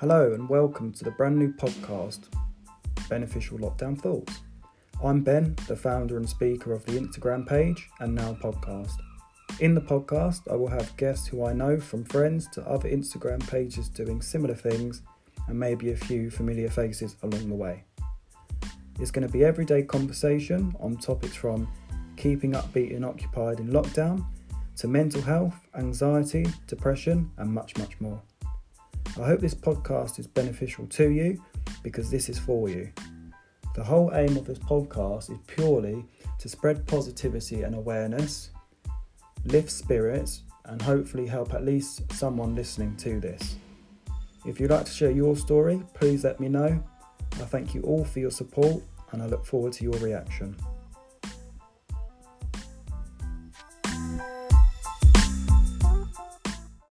Hello and welcome to the brand new podcast, Beneficial Lockdown Thoughts. I'm Ben, the founder and speaker of the Instagram page and now podcast. In the podcast, I will have guests who I know from friends to other Instagram pages doing similar things and maybe a few familiar faces along the way. It's going to be everyday conversation on topics from keeping upbeat and occupied in lockdown to mental health, anxiety, depression, and much, much more. I hope this podcast is beneficial to you because this is for you. The whole aim of this podcast is purely to spread positivity and awareness, lift spirits, and hopefully help at least someone listening to this. If you'd like to share your story, please let me know. I thank you all for your support and I look forward to your reaction.